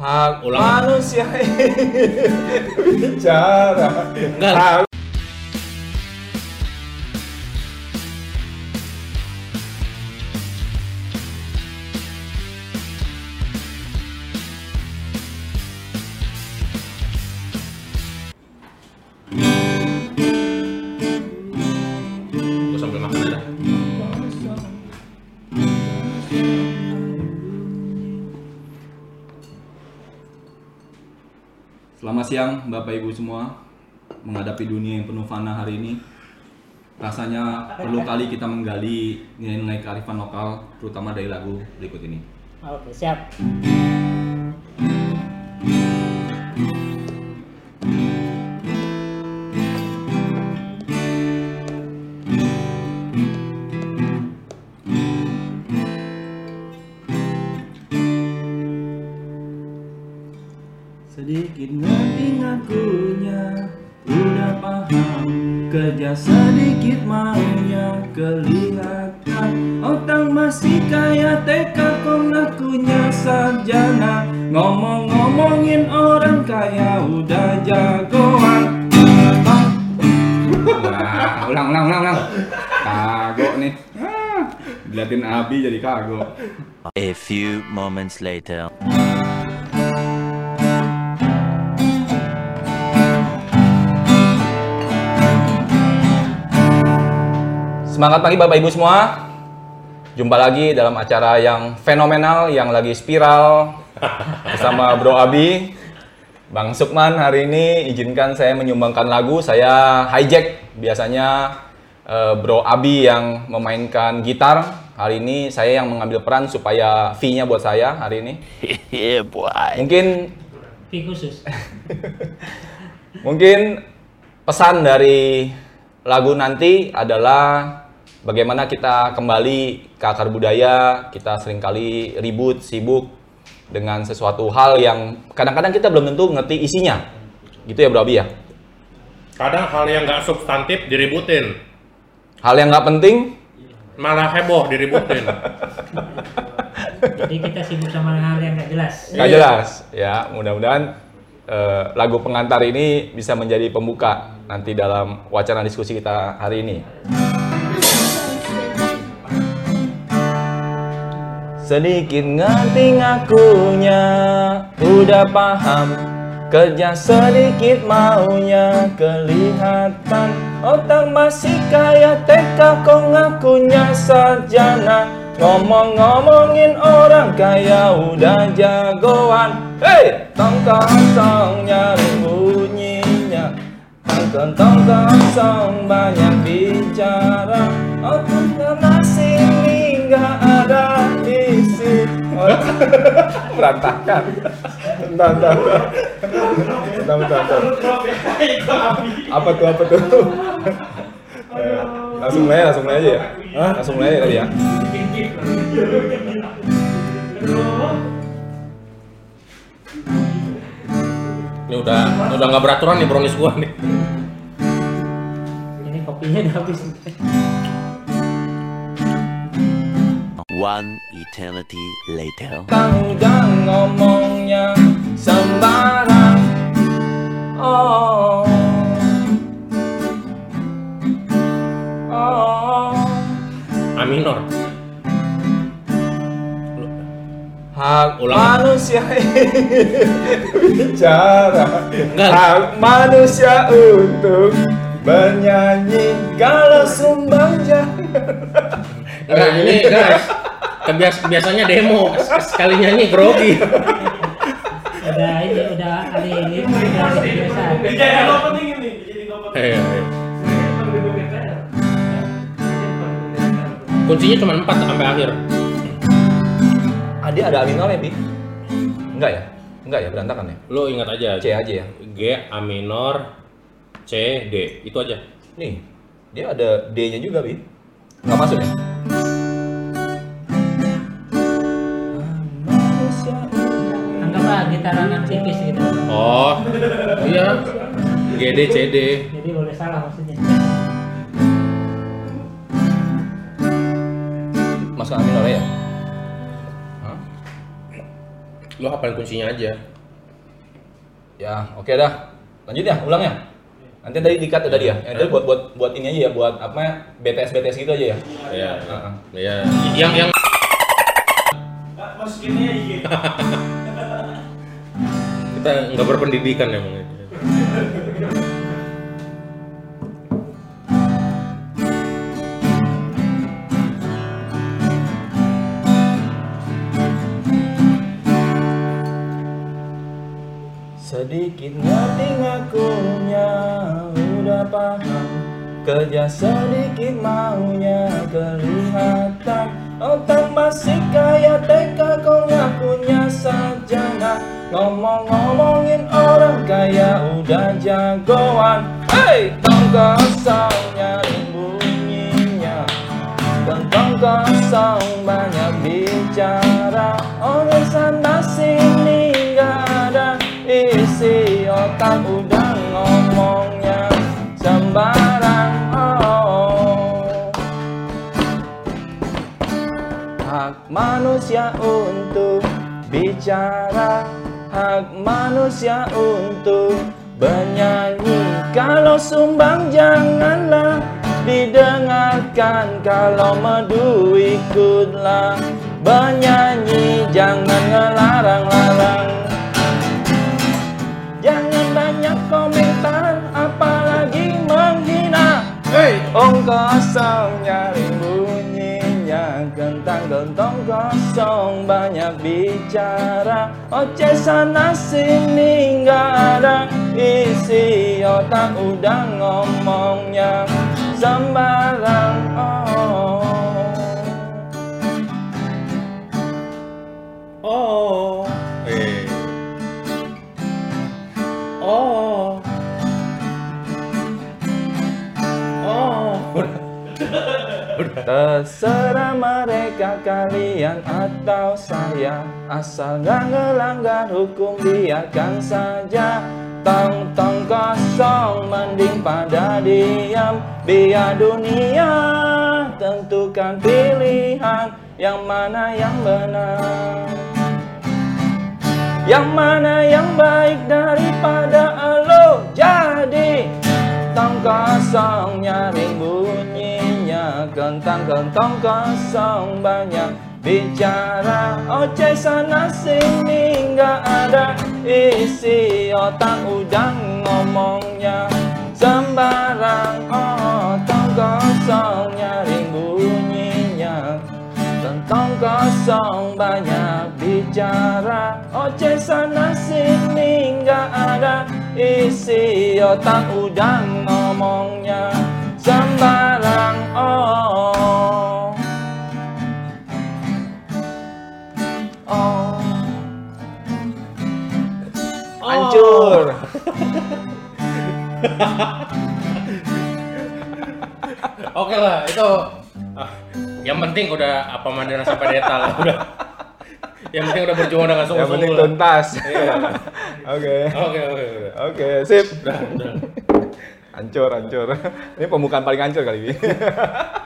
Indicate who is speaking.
Speaker 1: hak
Speaker 2: Ulang.
Speaker 1: manusia bicara
Speaker 2: Enggak.
Speaker 1: Hak-
Speaker 3: siang Bapak Ibu semua Menghadapi dunia yang penuh fana hari ini Rasanya perlu kali kita menggali nilai-nilai kearifan lokal Terutama dari lagu berikut ini
Speaker 4: Oke, siap.
Speaker 3: Masih kaya TK kok ngakunya sarjana. Ngomong-ngomongin orang kaya Udah jagoan. Wah, ulang, ulang, ulang, ulang. Kagok nih. Ah, Diliatin Abi jadi kagok.
Speaker 5: A few moments later.
Speaker 1: Semangat pagi Bapak Ibu semua. Jumpa lagi dalam acara yang fenomenal yang lagi spiral bersama Bro Abi. Bang Sukman hari ini izinkan saya menyumbangkan lagu. Saya hijack biasanya eh, Bro Abi yang memainkan gitar. Hari ini saya yang mengambil peran supaya fee-nya buat saya hari ini.
Speaker 5: boy.
Speaker 1: Mungkin
Speaker 4: Fee khusus.
Speaker 1: Mungkin pesan dari lagu nanti adalah bagaimana kita kembali ke akar budaya, kita sering kali ribut, sibuk dengan sesuatu hal yang kadang-kadang kita belum tentu ngerti isinya. Gitu ya Bro Abi ya?
Speaker 2: Kadang hal yang nggak substantif diributin,
Speaker 1: Hal yang nggak penting,
Speaker 2: malah heboh diributin.
Speaker 4: Jadi kita sibuk sama hal yang nggak jelas.
Speaker 1: nggak jelas. Ya, mudah-mudahan eh, lagu pengantar ini bisa menjadi pembuka nanti dalam wacana diskusi kita hari ini. Sedikit ngerti ngakunya, udah paham Kerja sedikit maunya. Kelihatan Otak masih kaya TK kok ngakunya sarjana. Ngomong-ngomongin orang kaya udah jagoan. Hei! Tong nyari bunyinya. Tong tong kosong banyak bicara. Otak karena sini nggak ada Berantakan bentar, bentar. Bentar, bentar, bentar. Apa tuh, apa tuh? Langsung mulai, langsung mulai aja ya? Hah? Langsung mulai tadi ya?
Speaker 2: Ini udah udah nggak beraturan nih brownies gua nih.
Speaker 4: Ini kopinya udah habis.
Speaker 5: One eternity later.
Speaker 1: Kang udah ngomongnya sembarang Oh Oh
Speaker 2: A minor.
Speaker 1: Hak
Speaker 2: Ulang.
Speaker 1: manusia bicara
Speaker 2: Enggak.
Speaker 1: Hak manusia untuk bernyanyi Kalau sumbang jangan
Speaker 2: Nah, ini guys, kebias biasanya demo sekali nyanyi grogi.
Speaker 4: Udah ini udah alih ini udah kebiasaan.
Speaker 2: Hei, hei. Kuncinya cuma 4 sampai akhir.
Speaker 1: Adi ada aminornya, Bi? Enggak ya? Enggak ya, berantakan ya?
Speaker 2: Lo ingat aja.
Speaker 1: C aja ya?
Speaker 2: G A minor C D itu aja.
Speaker 1: Nih, dia ada D-nya juga, Bi. Nggak masuk ya?
Speaker 4: Gitaran tipis gitu.
Speaker 2: Oh, iya. G D C D.
Speaker 4: Jadi boleh salah maksudnya.
Speaker 1: Masuk aminornya ya? Hah?
Speaker 2: Lo hafalin kuncinya aja.
Speaker 1: Ya, oke dah. Lanjut ya, ulang ya. Nanti tadi dikat ya tadi ya. Yang tadi buat buat buat ini aja ya, buat apa ya? BTS BTS gitu aja ya.
Speaker 2: Iya.
Speaker 1: Heeh.
Speaker 2: Iya. Yang yang kita nggak berpendidikan emang itu.
Speaker 1: Sedikit ngerti ngakunya udah paham Kerja sedikit maunya kelihatan Otak masih kayak TK kau ngakunya sarjana Ngomong-ngomongin orang kaya udah jagoan. Hei! Tong kosong nyari bunyinya. Kentong kosong banyak bicara. Orang sana sini gak ada isi Otak udah ngomongnya sembarang. Oh. Hak manusia untuk bicara Hak manusia untuk bernyanyi. Kalau sumbang janganlah didengarkan. Kalau merdu ikutlah bernyanyi. Jangan ngelarang-larang. Jangan banyak komentar apalagi menghina. Hei, om kosong Kentang gentong kosong banyak bicara. Oceh sana sini nggak ada. Isi Otak udah ngomongnya sembarang Terserah mereka kalian atau saya. Asal gak ngelanggar hukum biarkan saja. Tong-tong kosong mending pada diam. Biar dunia tentukan pilihan. Yang mana yang benar? Yang mana yang baik daripada elo Jadi? Tong kosong nyaring bunyinya Kentang-kentong kosong banyak bicara. Oceh sana sini nggak ada isi Otak udah ngomongnya sembarang. Tong kosong nyaring bunyinya. Kentong kosong banyak bicara. Oceh sana sini nggak ada isi Otak udah ngomongnya sembarang oh. Oh. Hancur
Speaker 2: Oke lah, itu. Ah, yang penting udah apa mandana sampai deta lah udah. Yang penting udah berjuang dengan
Speaker 1: Yang penting tuntas. Oke.
Speaker 2: Oke, oke, oke.
Speaker 1: Oke sip.
Speaker 2: Udah, udah.
Speaker 1: Hancur hancur Ini pembukaan paling hancur kali ini